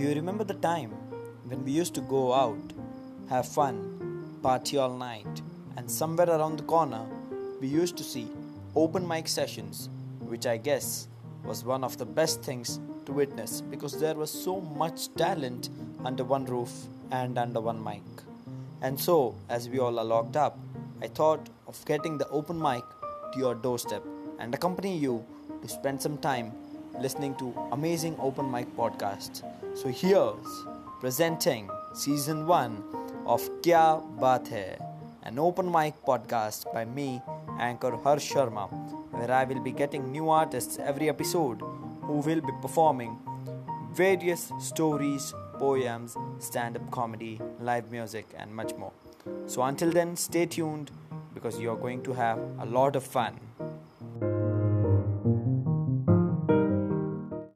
Do you remember the time when we used to go out, have fun, party all night, and somewhere around the corner we used to see open mic sessions, which I guess was one of the best things to witness because there was so much talent under one roof and under one mic. And so, as we all are locked up, I thought of getting the open mic to your doorstep and accompany you to spend some time listening to amazing open mic podcasts. So here's presenting season 1 of Kya Baat Hai, an open mic podcast by me, anchor Harsh Sharma, where I will be getting new artists every episode who will be performing various stories, poems, stand up comedy, live music, and much more. So until then, stay tuned because you're going to have a lot of fun.